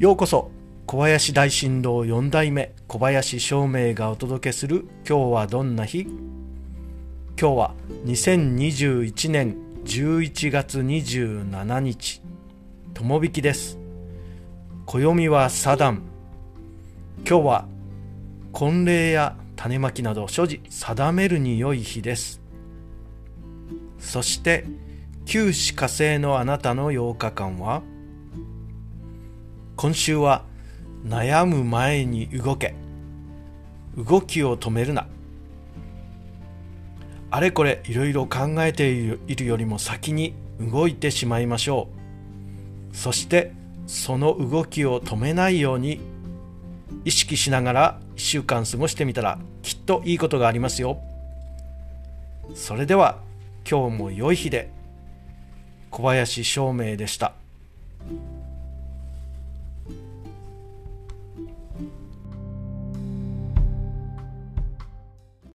ようこそ小林大震動4代目小林照明がお届けする今日はどんな日？今日は2021年11月27日友引きです。暦はサダン。今日は婚礼や種まきなど所持定めるに良い日です。そして旧歯火星のあなたの8日間は今週は悩む前に動け。動きを止めるな。あれこれいろいろ考えているよりも先に動いてしまいましょう。そしてその動きを止めないように意識しながら1週間過ごしてみたらきっといいことがありますよ。それでは今日も良い日で。小林照明でした。Mm-hmm.